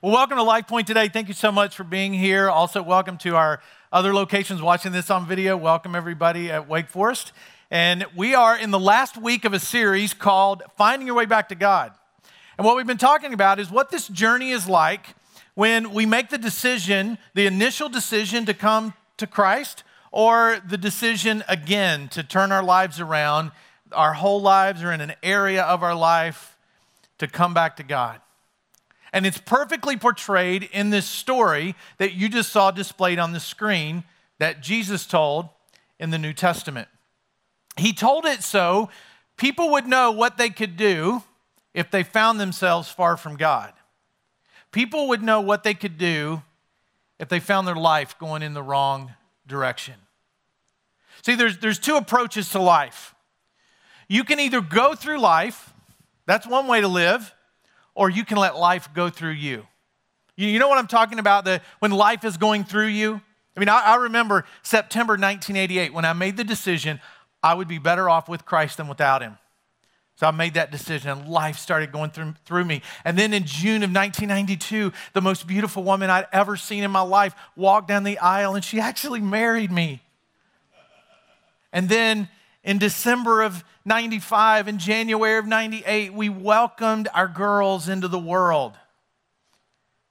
Well, welcome to Life Point today. Thank you so much for being here. Also, welcome to our other locations watching this on video. Welcome, everybody at Wake Forest. And we are in the last week of a series called Finding Your Way Back to God. And what we've been talking about is what this journey is like when we make the decision, the initial decision to come to Christ, or the decision again to turn our lives around, our whole lives or in an area of our life to come back to God. And it's perfectly portrayed in this story that you just saw displayed on the screen that Jesus told in the New Testament. He told it so people would know what they could do if they found themselves far from God. People would know what they could do if they found their life going in the wrong direction. See, there's, there's two approaches to life. You can either go through life, that's one way to live, or you can let life go through you. You know what I'm talking about? The, when life is going through you? I mean, I, I remember September 1988 when I made the decision I would be better off with Christ than without him. So I made that decision and life started going through, through me. And then in June of 1992, the most beautiful woman I'd ever seen in my life walked down the aisle and she actually married me. And then in December of 95 in January of 98, we welcomed our girls into the world.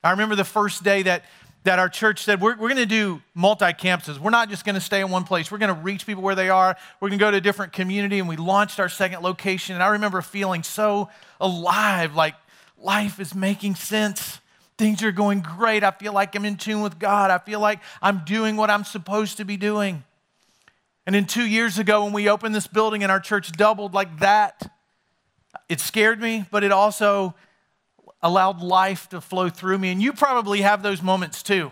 I remember the first day that, that our church said, We're, we're going to do multi campuses. We're not just going to stay in one place. We're going to reach people where they are. We're going to go to a different community. And we launched our second location. And I remember feeling so alive, like life is making sense. Things are going great. I feel like I'm in tune with God. I feel like I'm doing what I'm supposed to be doing. And then two years ago, when we opened this building and our church doubled like that, it scared me, but it also allowed life to flow through me. And you probably have those moments too.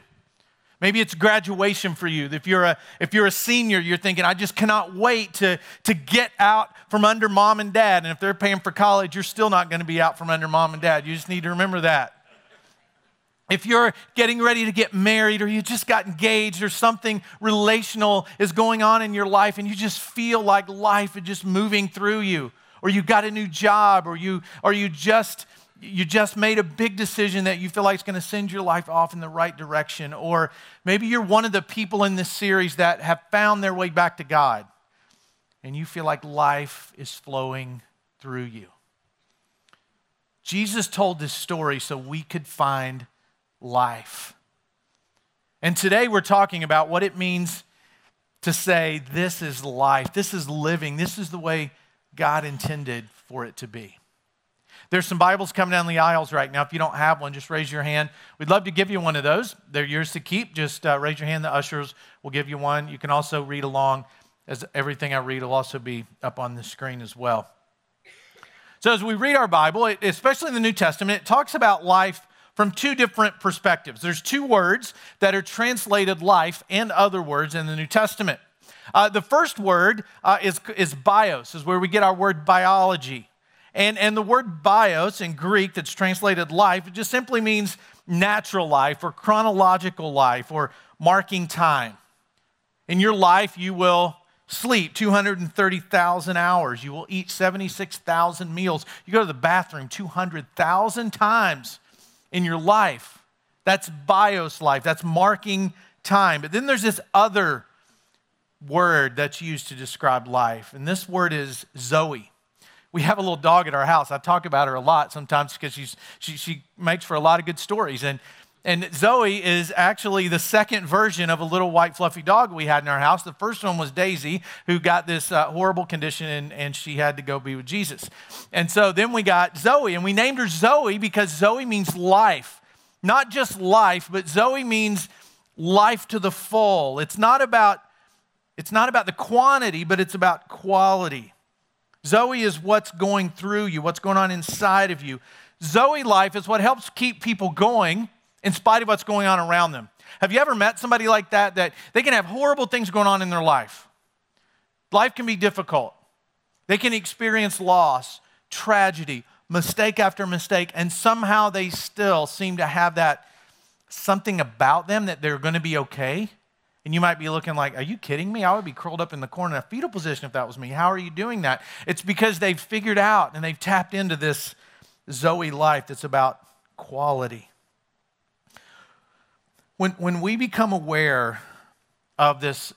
Maybe it's graduation for you. If you're a, if you're a senior, you're thinking, I just cannot wait to, to get out from under mom and dad. And if they're paying for college, you're still not going to be out from under mom and dad. You just need to remember that if you're getting ready to get married or you just got engaged or something relational is going on in your life and you just feel like life is just moving through you or you got a new job or you or you just you just made a big decision that you feel like it's going to send your life off in the right direction or maybe you're one of the people in this series that have found their way back to God and you feel like life is flowing through you. Jesus told this story so we could find life. And today we're talking about what it means to say, This is life, this is living, this is the way God intended for it to be. There's some Bibles coming down the aisles right now. If you don't have one, just raise your hand. We'd love to give you one of those. They're yours to keep. Just uh, raise your hand. The ushers will give you one. You can also read along, as everything I read will also be up on the screen as well. So, as we read our Bible, especially in the New Testament, it talks about life from two different perspectives. There's two words that are translated life and other words in the New Testament. Uh, the first word uh, is, is bios, is where we get our word biology. And, and the word bios in Greek that's translated life, it just simply means natural life or chronological life or marking time. In your life, you will sleep 230,000 hours. You will eat 76,000 meals. You go to the bathroom 200,000 times in your life. That's bios life, that's marking time. But then there's this other word that's used to describe life, and this word is Zoe. We have a little dog at our house. I talk about her a lot sometimes because she's, she, she makes for a lot of good stories. And and Zoe is actually the second version of a little white fluffy dog we had in our house. The first one was Daisy, who got this uh, horrible condition and, and she had to go be with Jesus. And so then we got Zoe, and we named her Zoe because Zoe means life. Not just life, but Zoe means life to the full. It's not about, it's not about the quantity, but it's about quality. Zoe is what's going through you, what's going on inside of you. Zoe life is what helps keep people going in spite of what's going on around them. Have you ever met somebody like that that they can have horrible things going on in their life? Life can be difficult. They can experience loss, tragedy, mistake after mistake, and somehow they still seem to have that something about them that they're going to be okay. And you might be looking like, Are you kidding me? I would be curled up in the corner in a fetal position if that was me. How are you doing that? It's because they've figured out and they've tapped into this Zoe life that's about quality. When, when we become aware of this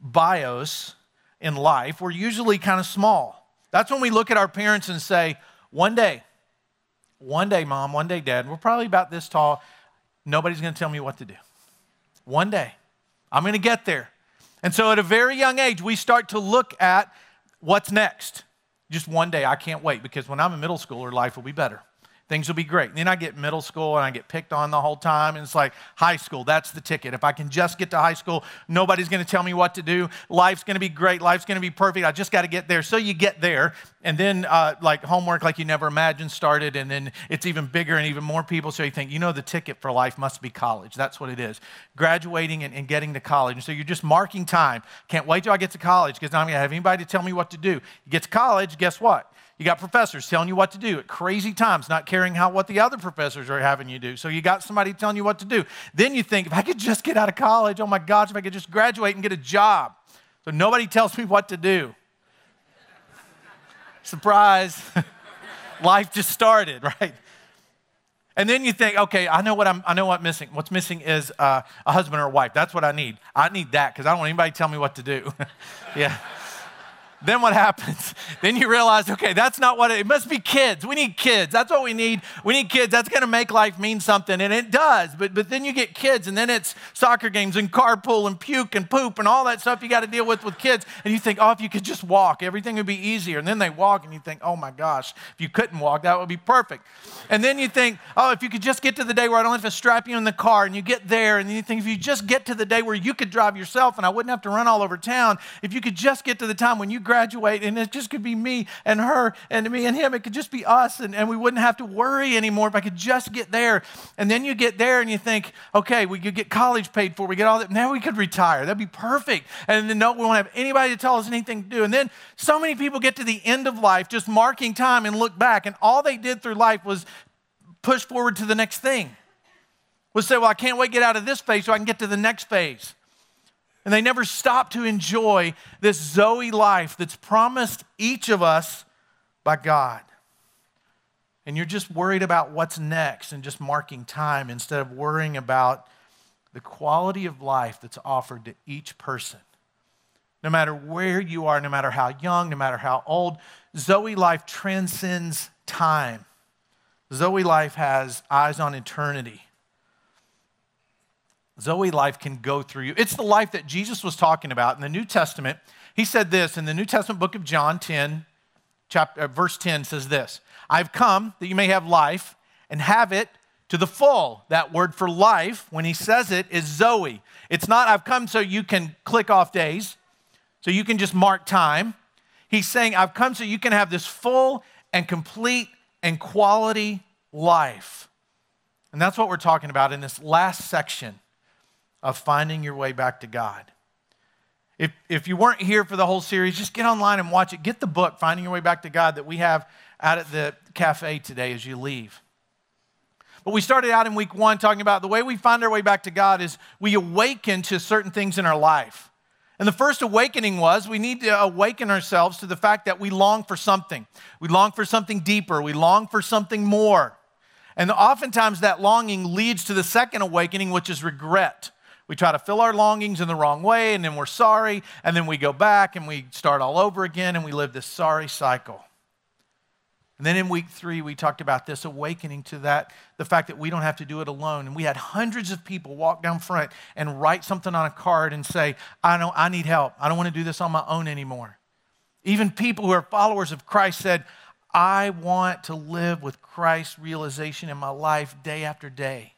bios in life, we're usually kind of small. That's when we look at our parents and say, one day, one day, mom, one day, dad, we're probably about this tall. Nobody's going to tell me what to do. One day, I'm going to get there. And so at a very young age, we start to look at what's next. Just one day, I can't wait because when I'm in middle schooler, life will be better things will be great. And then I get middle school and I get picked on the whole time. And it's like high school, that's the ticket. If I can just get to high school, nobody's going to tell me what to do. Life's going to be great. Life's going to be perfect. I just got to get there. So you get there. And then, uh, like, homework like you never imagined started. And then it's even bigger and even more people. So you think, you know, the ticket for life must be college. That's what it is graduating and, and getting to college. And so you're just marking time. Can't wait till I get to college because I'm going to have anybody to tell me what to do. You get to college, guess what? You got professors telling you what to do at crazy times, not caring how what the other professors are having you do. So you got somebody telling you what to do. Then you think, if I could just get out of college, oh my gosh, if I could just graduate and get a job. So nobody tells me what to do. Surprise. Life just started, right? And then you think, okay, I know what I'm, I know what I'm missing. What's missing is uh, a husband or a wife. That's what I need. I need that because I don't want anybody to tell me what to do. yeah then what happens? Then you realize, okay, that's not what it, it, must be kids. We need kids. That's what we need. We need kids. That's going to make life mean something. And it does. But, but then you get kids, and then it's soccer games and carpool and puke and poop and all that stuff you got to deal with with kids. And you think, oh, if you could just walk, everything would be easier. And then they walk, and you think, oh my gosh, if you couldn't walk, that would be perfect. And then you think, oh, if you could just get to the day where I don't have to strap you in the car, and you get there, and you think, if you just get to the day where you could drive yourself and I wouldn't have to run all over town, if you could just get to the time when you graduate and it just could be me and her and me and him. It could just be us and, and we wouldn't have to worry anymore if I could just get there. And then you get there and you think, okay, we could get college paid for, we get all that. Now we could retire. That'd be perfect. And then no, we won't have anybody to tell us anything to do. And then so many people get to the end of life just marking time and look back, and all they did through life was push forward to the next thing. Was say, well, I can't wait to get out of this phase so I can get to the next phase. And they never stop to enjoy this Zoe life that's promised each of us by God. And you're just worried about what's next and just marking time instead of worrying about the quality of life that's offered to each person. No matter where you are, no matter how young, no matter how old, Zoe life transcends time. Zoe life has eyes on eternity. Zoe life can go through you. It's the life that Jesus was talking about in the New Testament. He said this in the New Testament book of John 10, chapter, uh, verse 10 says this I've come that you may have life and have it to the full. That word for life, when he says it, is Zoe. It's not, I've come so you can click off days, so you can just mark time. He's saying, I've come so you can have this full and complete and quality life. And that's what we're talking about in this last section of finding your way back to God. If, if you weren't here for the whole series, just get online and watch it. Get the book, Finding Your Way Back to God, that we have out at the cafe today as you leave. But we started out in week one talking about the way we find our way back to God is we awaken to certain things in our life. And the first awakening was we need to awaken ourselves to the fact that we long for something. We long for something deeper. We long for something more. And oftentimes that longing leads to the second awakening, which is regret. We try to fill our longings in the wrong way, and then we're sorry, and then we go back and we start all over again, and we live this sorry cycle. And then in week three, we talked about this awakening to that, the fact that we don't have to do it alone. And we had hundreds of people walk down front and write something on a card and say, I know I need help. I don't want to do this on my own anymore. Even people who are followers of Christ said, I want to live with Christ's realization in my life day after day.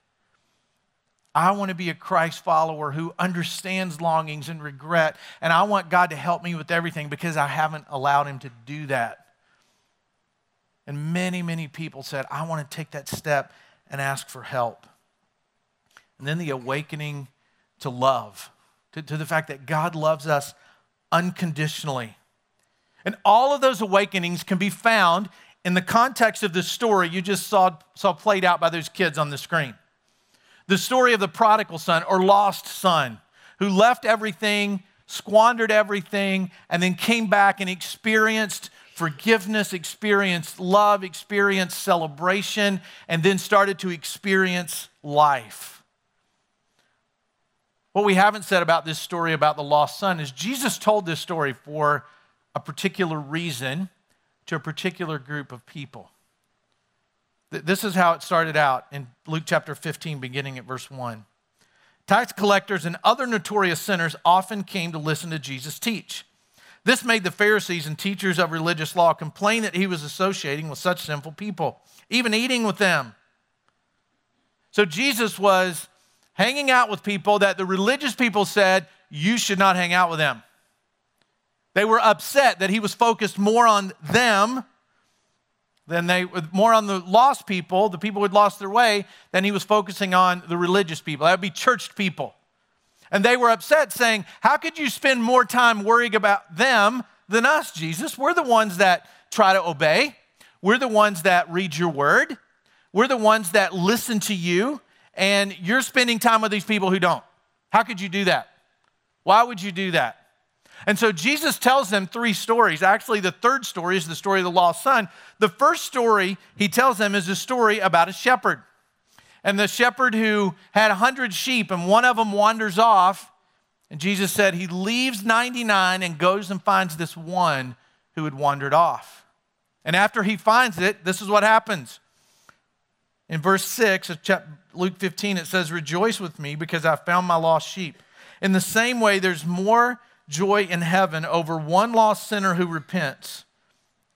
I want to be a Christ follower who understands longings and regret, and I want God to help me with everything because I haven't allowed Him to do that. And many, many people said, I want to take that step and ask for help. And then the awakening to love, to, to the fact that God loves us unconditionally. And all of those awakenings can be found in the context of the story you just saw, saw played out by those kids on the screen the story of the prodigal son or lost son who left everything, squandered everything, and then came back and experienced forgiveness, experienced love, experienced celebration, and then started to experience life. what we haven't said about this story about the lost son is Jesus told this story for a particular reason to a particular group of people. This is how it started out in Luke chapter 15, beginning at verse 1. Tax collectors and other notorious sinners often came to listen to Jesus teach. This made the Pharisees and teachers of religious law complain that he was associating with such sinful people, even eating with them. So Jesus was hanging out with people that the religious people said, you should not hang out with them. They were upset that he was focused more on them than they more on the lost people, the people who had lost their way, than he was focusing on the religious people. That would be churched people. And they were upset, saying, How could you spend more time worrying about them than us, Jesus? We're the ones that try to obey. We're the ones that read your word. We're the ones that listen to you. And you're spending time with these people who don't. How could you do that? Why would you do that? And so Jesus tells them three stories. Actually, the third story is the story of the lost son. The first story he tells them is a story about a shepherd. And the shepherd who had a 100 sheep and one of them wanders off. And Jesus said he leaves 99 and goes and finds this one who had wandered off. And after he finds it, this is what happens. In verse 6 of Luke 15, it says, Rejoice with me because I found my lost sheep. In the same way, there's more joy in heaven over one lost sinner who repents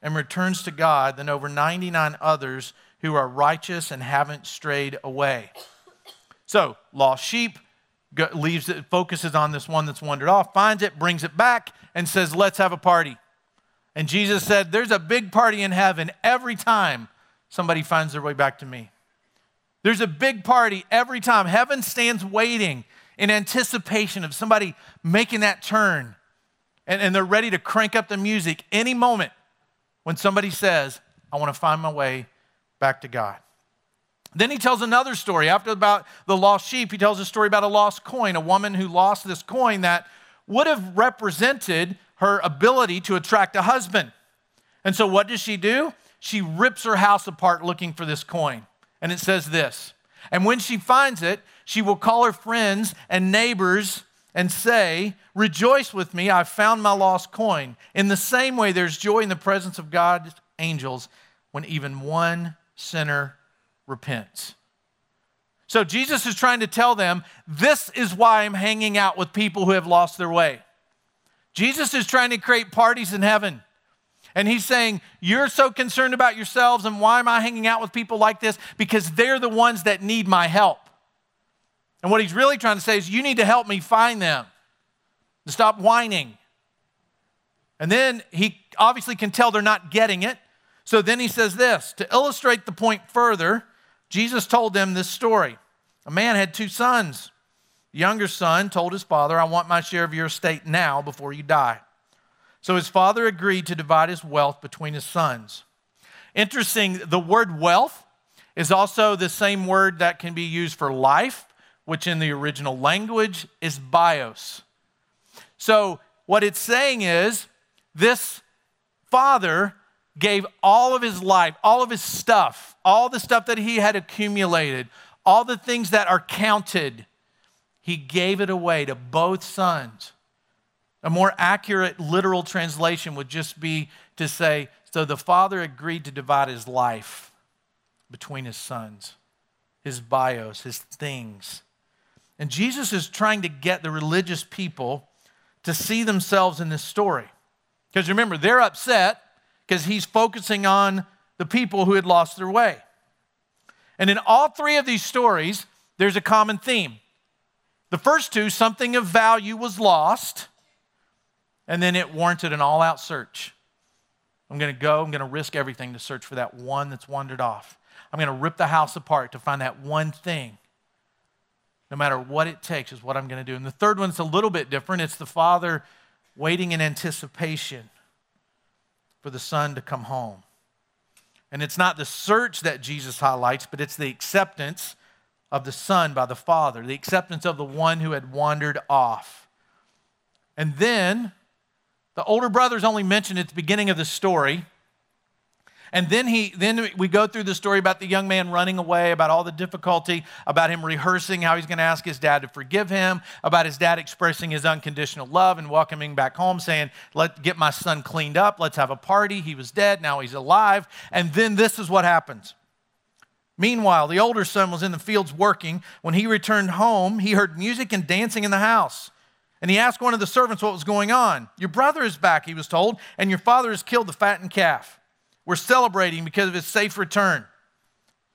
and returns to God than over 99 others who are righteous and haven't strayed away. So, lost sheep leaves it, focuses on this one that's wandered off, finds it, brings it back, and says, Let's have a party. And Jesus said, There's a big party in heaven every time somebody finds their way back to me. There's a big party every time. Heaven stands waiting in anticipation of somebody making that turn. And, and they're ready to crank up the music any moment when somebody says, I want to find my way back to God. Then he tells another story. After about the lost sheep, he tells a story about a lost coin, a woman who lost this coin that would have represented her ability to attract a husband. And so what does she do? She rips her house apart looking for this coin. And it says this And when she finds it, she will call her friends and neighbors and say, Rejoice with me, I've found my lost coin. In the same way, there's joy in the presence of God's angels when even one sinner repents. So Jesus is trying to tell them, This is why I'm hanging out with people who have lost their way. Jesus is trying to create parties in heaven. And he's saying, You're so concerned about yourselves, and why am I hanging out with people like this? Because they're the ones that need my help. And what he's really trying to say is, you need to help me find them. To stop whining. And then he obviously can tell they're not getting it. So then he says this to illustrate the point further, Jesus told them this story. A man had two sons. The younger son told his father, I want my share of your estate now before you die. So his father agreed to divide his wealth between his sons. Interesting, the word wealth is also the same word that can be used for life which in the original language is bios. So, what it's saying is this father gave all of his life, all of his stuff, all the stuff that he had accumulated, all the things that are counted, he gave it away to both sons. A more accurate literal translation would just be to say, so the father agreed to divide his life between his sons, his bios, his things. And Jesus is trying to get the religious people to see themselves in this story. Because remember, they're upset because he's focusing on the people who had lost their way. And in all three of these stories, there's a common theme. The first two, something of value was lost, and then it warranted an all out search. I'm going to go, I'm going to risk everything to search for that one that's wandered off. I'm going to rip the house apart to find that one thing no matter what it takes, is what I'm going to do. And the third one's a little bit different. It's the father waiting in anticipation for the son to come home. And it's not the search that Jesus highlights, but it's the acceptance of the son by the father, the acceptance of the one who had wandered off. And then the older brother is only mentioned at the beginning of the story. And then he then we go through the story about the young man running away, about all the difficulty, about him rehearsing how he's going to ask his dad to forgive him, about his dad expressing his unconditional love and welcoming back home saying, "Let get my son cleaned up, let's have a party. He was dead, now he's alive." And then this is what happens. Meanwhile, the older son was in the fields working. When he returned home, he heard music and dancing in the house. And he asked one of the servants what was going on. Your brother is back, he was told, and your father has killed the fattened calf. We're celebrating because of his safe return.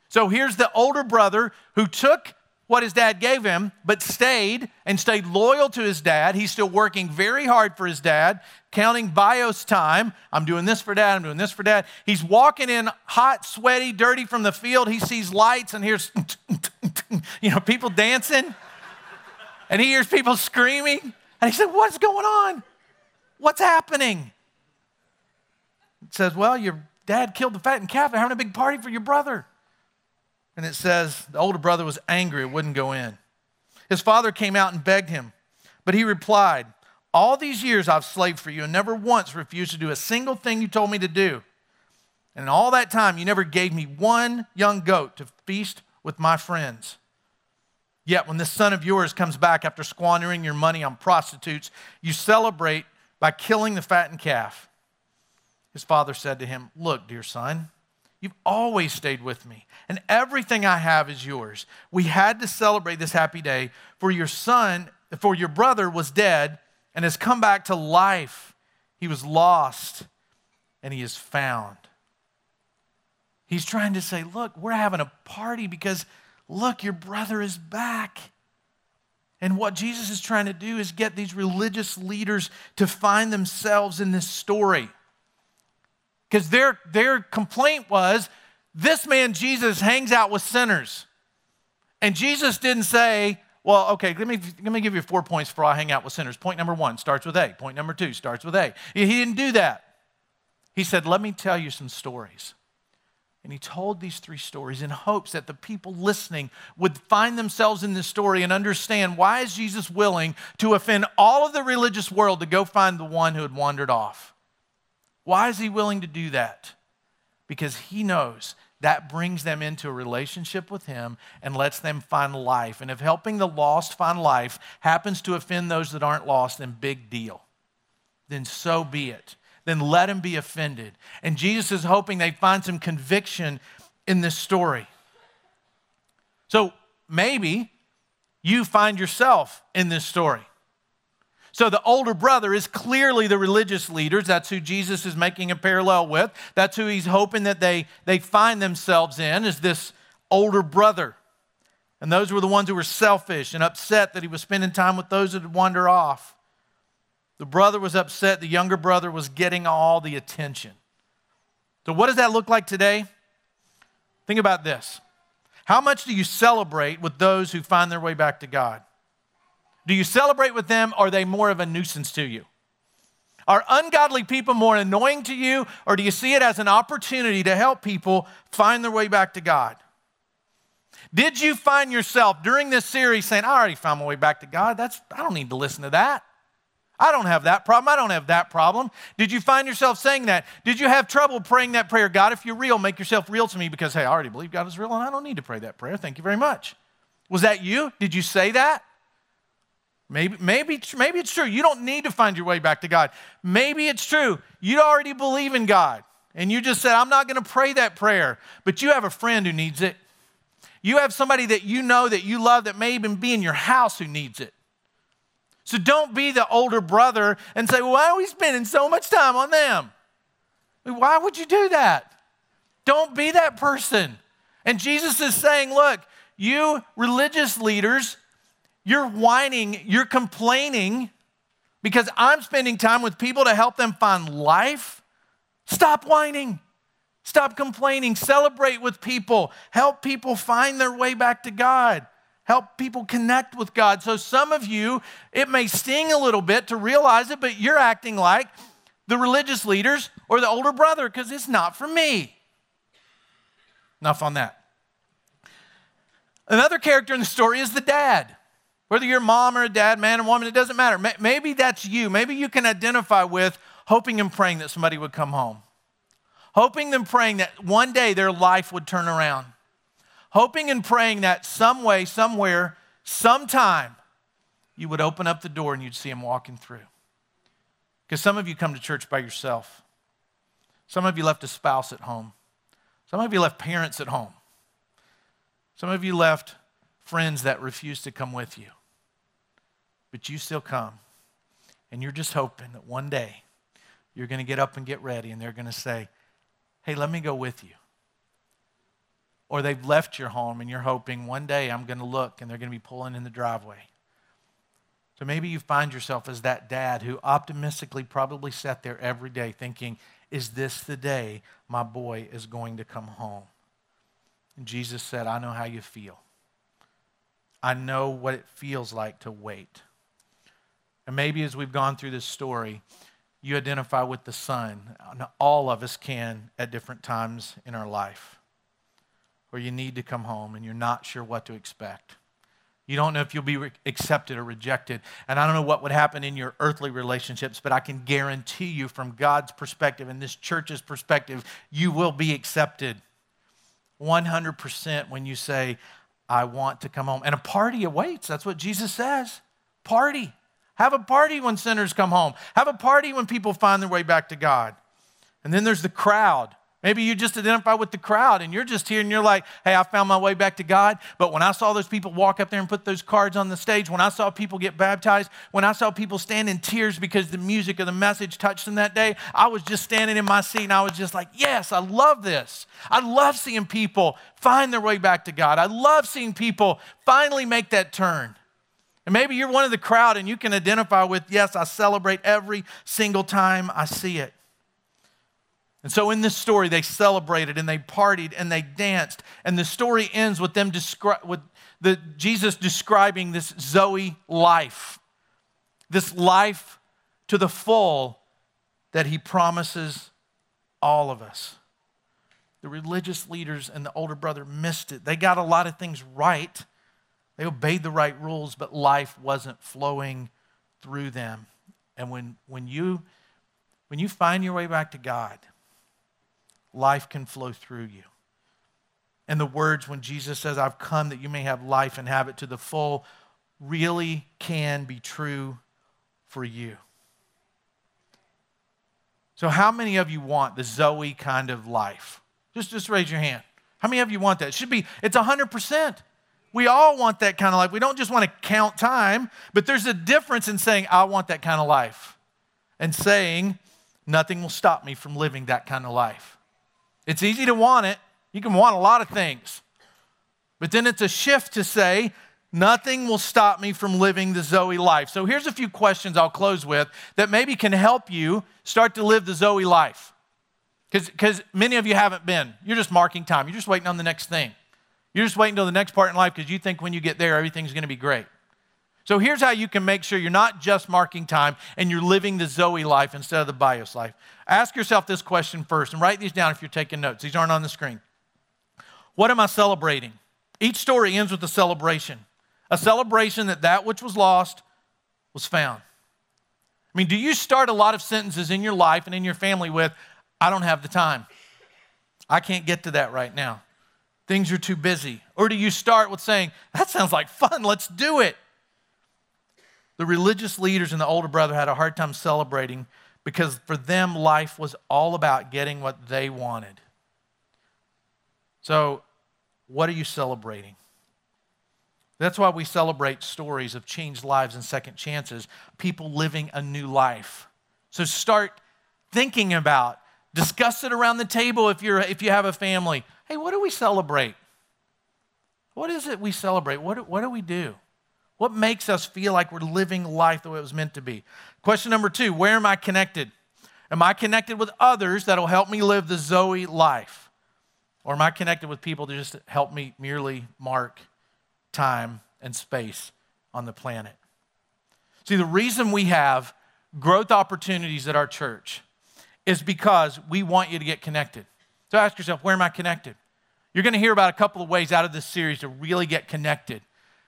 So here's the older brother who took what his dad gave him, but stayed and stayed loyal to his dad. He's still working very hard for his dad, counting bios time. I'm doing this for dad, I'm doing this for dad. He's walking in hot, sweaty, dirty from the field. He sees lights and hears, you know, people dancing. And he hears people screaming. And he said, What's going on? What's happening? It says, Well, your dad killed the fattened calf. They're having a big party for your brother. And it says the older brother was angry, it wouldn't go in. His father came out and begged him, but he replied, All these years I've slaved for you and never once refused to do a single thing you told me to do. And in all that time, you never gave me one young goat to feast with my friends. Yet when this son of yours comes back after squandering your money on prostitutes, you celebrate by killing the fattened calf. His father said to him, Look, dear son, You've always stayed with me, and everything I have is yours. We had to celebrate this happy day, for your son, for your brother was dead and has come back to life. He was lost and he is found. He's trying to say, Look, we're having a party because, look, your brother is back. And what Jesus is trying to do is get these religious leaders to find themselves in this story. Because their, their complaint was this man, Jesus, hangs out with sinners. And Jesus didn't say, well, okay, let me, let me give you four points for I hang out with sinners. Point number one starts with A. Point number two starts with A. He didn't do that. He said, let me tell you some stories. And he told these three stories in hopes that the people listening would find themselves in this story and understand why is Jesus willing to offend all of the religious world to go find the one who had wandered off. Why is he willing to do that? Because he knows that brings them into a relationship with him and lets them find life. And if helping the lost find life happens to offend those that aren't lost, then big deal. Then so be it. Then let them be offended. And Jesus is hoping they find some conviction in this story. So maybe you find yourself in this story. So the older brother is clearly the religious leaders. That's who Jesus is making a parallel with. That's who he's hoping that they, they find themselves in, is this older brother. And those were the ones who were selfish and upset that he was spending time with those that had wandered off. The brother was upset, the younger brother was getting all the attention. So, what does that look like today? Think about this. How much do you celebrate with those who find their way back to God? Do you celebrate with them? Or are they more of a nuisance to you? Are ungodly people more annoying to you, or do you see it as an opportunity to help people find their way back to God? Did you find yourself during this series saying, I already found my way back to God? That's, I don't need to listen to that. I don't have that problem. I don't have that problem. Did you find yourself saying that? Did you have trouble praying that prayer? God, if you're real, make yourself real to me because, hey, I already believe God is real and I don't need to pray that prayer. Thank you very much. Was that you? Did you say that? Maybe, maybe, maybe it's true. You don't need to find your way back to God. Maybe it's true. You already believe in God. And you just said, I'm not going to pray that prayer. But you have a friend who needs it. You have somebody that you know that you love that may even be in your house who needs it. So don't be the older brother and say, why are we spending so much time on them? Why would you do that? Don't be that person. And Jesus is saying, look, you religious leaders, you're whining, you're complaining because I'm spending time with people to help them find life. Stop whining. Stop complaining. Celebrate with people. Help people find their way back to God. Help people connect with God. So, some of you, it may sting a little bit to realize it, but you're acting like the religious leaders or the older brother because it's not for me. Enough on that. Another character in the story is the dad. Whether you're mom or a dad, man or woman, it doesn't matter. Maybe that's you. Maybe you can identify with hoping and praying that somebody would come home. hoping and praying that one day their life would turn around, hoping and praying that some way, somewhere, sometime, you would open up the door and you'd see them walking through. Because some of you come to church by yourself. Some of you left a spouse at home. Some of you left parents at home. Some of you left friends that refused to come with you. But you still come. And you're just hoping that one day you're going to get up and get ready and they're going to say, Hey, let me go with you. Or they've left your home and you're hoping one day I'm going to look and they're going to be pulling in the driveway. So maybe you find yourself as that dad who optimistically probably sat there every day thinking, Is this the day my boy is going to come home? And Jesus said, I know how you feel. I know what it feels like to wait. And maybe as we've gone through this story, you identify with the son. All of us can at different times in our life where you need to come home and you're not sure what to expect. You don't know if you'll be re- accepted or rejected. And I don't know what would happen in your earthly relationships, but I can guarantee you, from God's perspective and this church's perspective, you will be accepted 100% when you say, I want to come home. And a party awaits. That's what Jesus says. Party. Have a party when sinners come home. Have a party when people find their way back to God. And then there's the crowd. Maybe you just identify with the crowd and you're just here and you're like, hey, I found my way back to God. But when I saw those people walk up there and put those cards on the stage, when I saw people get baptized, when I saw people stand in tears because the music of the message touched them that day, I was just standing in my seat and I was just like, yes, I love this. I love seeing people find their way back to God. I love seeing people finally make that turn. And maybe you're one of the crowd and you can identify with, yes, I celebrate every single time I see it. And so in this story, they celebrated and they partied and they danced. And the story ends with them descri- with the, Jesus describing this Zoe life, this life to the full that he promises all of us. The religious leaders and the older brother missed it. They got a lot of things right. They obeyed the right rules, but life wasn't flowing through them. And when, when, you, when you find your way back to God, life can flow through you. And the words when Jesus says, I've come that you may have life and have it to the full, really can be true for you. So, how many of you want the Zoe kind of life? Just, just raise your hand. How many of you want that? It should be, it's 100%. We all want that kind of life. We don't just want to count time, but there's a difference in saying, I want that kind of life, and saying, nothing will stop me from living that kind of life. It's easy to want it. You can want a lot of things. But then it's a shift to say, nothing will stop me from living the Zoe life. So here's a few questions I'll close with that maybe can help you start to live the Zoe life. Because many of you haven't been. You're just marking time, you're just waiting on the next thing. You're just waiting until the next part in life because you think when you get there, everything's going to be great. So here's how you can make sure you're not just marking time and you're living the Zoe life instead of the bios life. Ask yourself this question first and write these down if you're taking notes. These aren't on the screen. What am I celebrating? Each story ends with a celebration, a celebration that that which was lost was found. I mean, do you start a lot of sentences in your life and in your family with, I don't have the time? I can't get to that right now. Things are too busy. Or do you start with saying, That sounds like fun, let's do it? The religious leaders and the older brother had a hard time celebrating because for them, life was all about getting what they wanted. So, what are you celebrating? That's why we celebrate stories of changed lives and second chances, people living a new life. So, start thinking about, discuss it around the table if, you're, if you have a family. Hey, what do we celebrate? What is it we celebrate? What, what do we do? What makes us feel like we're living life the way it was meant to be? Question number two Where am I connected? Am I connected with others that'll help me live the Zoe life? Or am I connected with people that just help me merely mark time and space on the planet? See, the reason we have growth opportunities at our church is because we want you to get connected. So ask yourself, where am I connected? You're going to hear about a couple of ways out of this series to really get connected.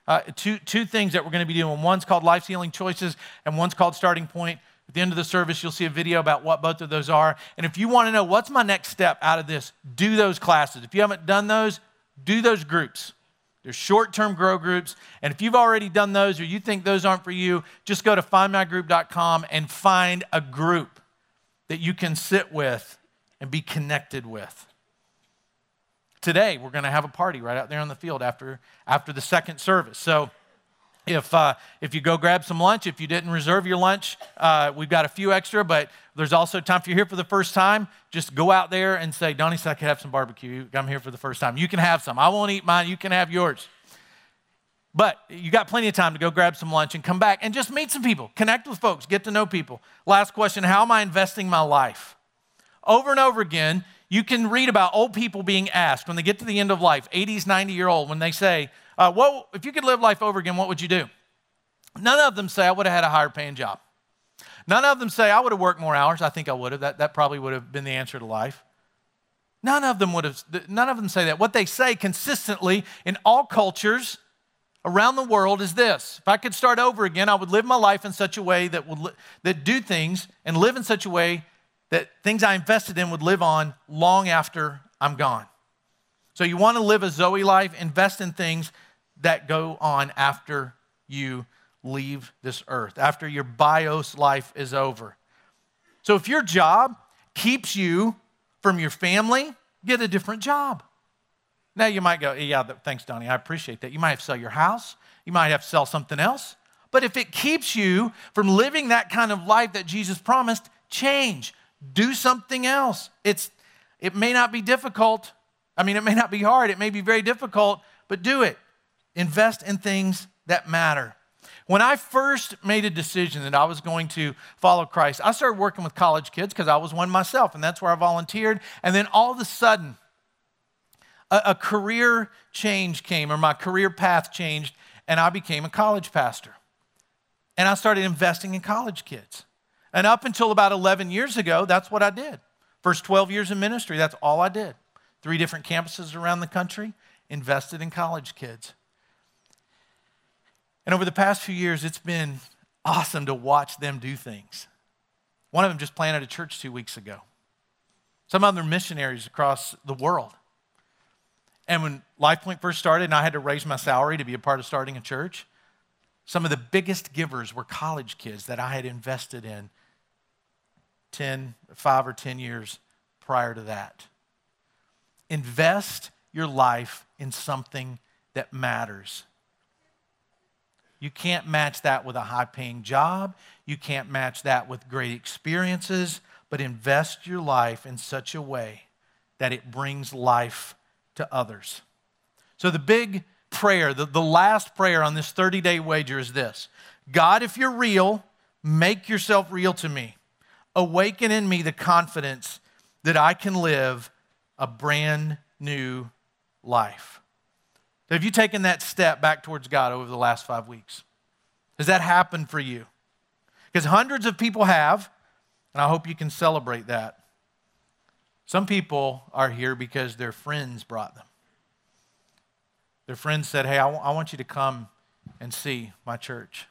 Uh, two, two things that we're going to be doing. One's called Life's Healing Choices, and one's called Starting Point. At the end of the service, you'll see a video about what both of those are. And if you want to know what's my next step out of this, do those classes. If you haven't done those, do those groups. They're short term grow groups. And if you've already done those or you think those aren't for you, just go to findmygroup.com and find a group that you can sit with and be connected with. Today, we're going to have a party right out there on the field after, after the second service. So, if, uh, if you go grab some lunch, if you didn't reserve your lunch, uh, we've got a few extra, but there's also time if you're here for the first time, just go out there and say, Donnie said I could have some barbecue. I'm here for the first time. You can have some. I won't eat mine. You can have yours. But you got plenty of time to go grab some lunch and come back and just meet some people, connect with folks, get to know people. Last question How am I investing my life? Over and over again, you can read about old people being asked when they get to the end of life, 80s, 90 year old, when they say, uh, if you could live life over again, what would you do? None of them say, I would have had a higher paying job. None of them say, I would have worked more hours. I think I would have. That, that probably would have been the answer to life. None of them would have, none of them say that. What they say consistently in all cultures around the world is this. If I could start over again, I would live my life in such a way that would that do things and live in such a way that things I invested in would live on long after I'm gone. So you want to live a Zoe life, invest in things that go on after you leave this earth, after your bios life is over. So if your job keeps you from your family, get a different job. Now you might go, yeah, thanks, Donnie, I appreciate that. You might have to sell your house, you might have to sell something else. But if it keeps you from living that kind of life that Jesus promised, change. Do something else. It's, it may not be difficult. I mean, it may not be hard. It may be very difficult, but do it. Invest in things that matter. When I first made a decision that I was going to follow Christ, I started working with college kids because I was one myself, and that's where I volunteered. And then all of a sudden, a, a, career change came, or my career path changed, and I became a college pastor. And I started investing in college kids. And up until about 11 years ago, that's what I did. First 12 years in ministry, that's all I did. Three different campuses around the country, invested in college kids. And over the past few years, it's been awesome to watch them do things. One of them just planted a church two weeks ago. Some other missionaries across the world. And when LifePoint first started and I had to raise my salary to be a part of starting a church, some of the biggest givers were college kids that I had invested in 10, five or 10 years prior to that. Invest your life in something that matters. You can't match that with a high paying job. You can't match that with great experiences, but invest your life in such a way that it brings life to others. So, the big prayer, the, the last prayer on this 30 day wager is this God, if you're real, make yourself real to me. Awaken in me the confidence that I can live a brand new life. Have you taken that step back towards God over the last five weeks? Has that happened for you? Because hundreds of people have, and I hope you can celebrate that. Some people are here because their friends brought them. Their friends said, Hey, I, w- I want you to come and see my church.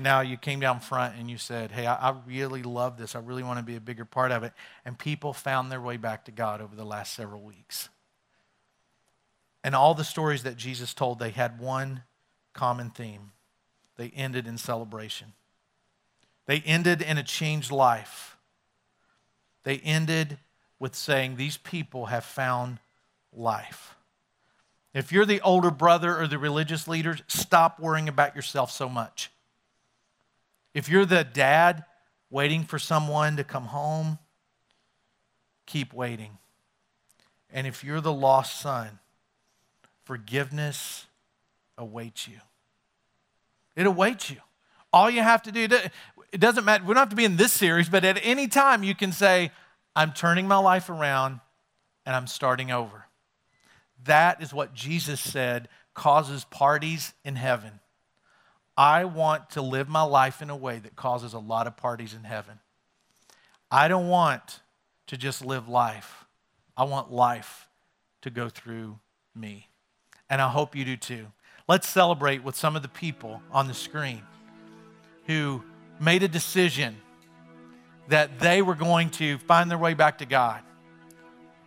And now you came down front and you said, Hey, I, I really love this. I really want to be a bigger part of it. And people found their way back to God over the last several weeks. And all the stories that Jesus told, they had one common theme. They ended in celebration. They ended in a changed life. They ended with saying, These people have found life. If you're the older brother or the religious leaders, stop worrying about yourself so much. If you're the dad waiting for someone to come home, keep waiting. And if you're the lost son, forgiveness awaits you. It awaits you. All you have to do, it doesn't matter, we don't have to be in this series, but at any time you can say, I'm turning my life around and I'm starting over. That is what Jesus said causes parties in heaven. I want to live my life in a way that causes a lot of parties in heaven. I don't want to just live life. I want life to go through me. And I hope you do too. Let's celebrate with some of the people on the screen who made a decision that they were going to find their way back to God.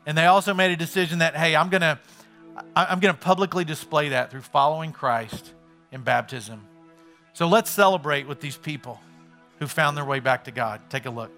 And they also made a decision that, hey, I'm going to. I'm going to publicly display that through following Christ in baptism so let's celebrate with these people who found their way back to God. Take a look.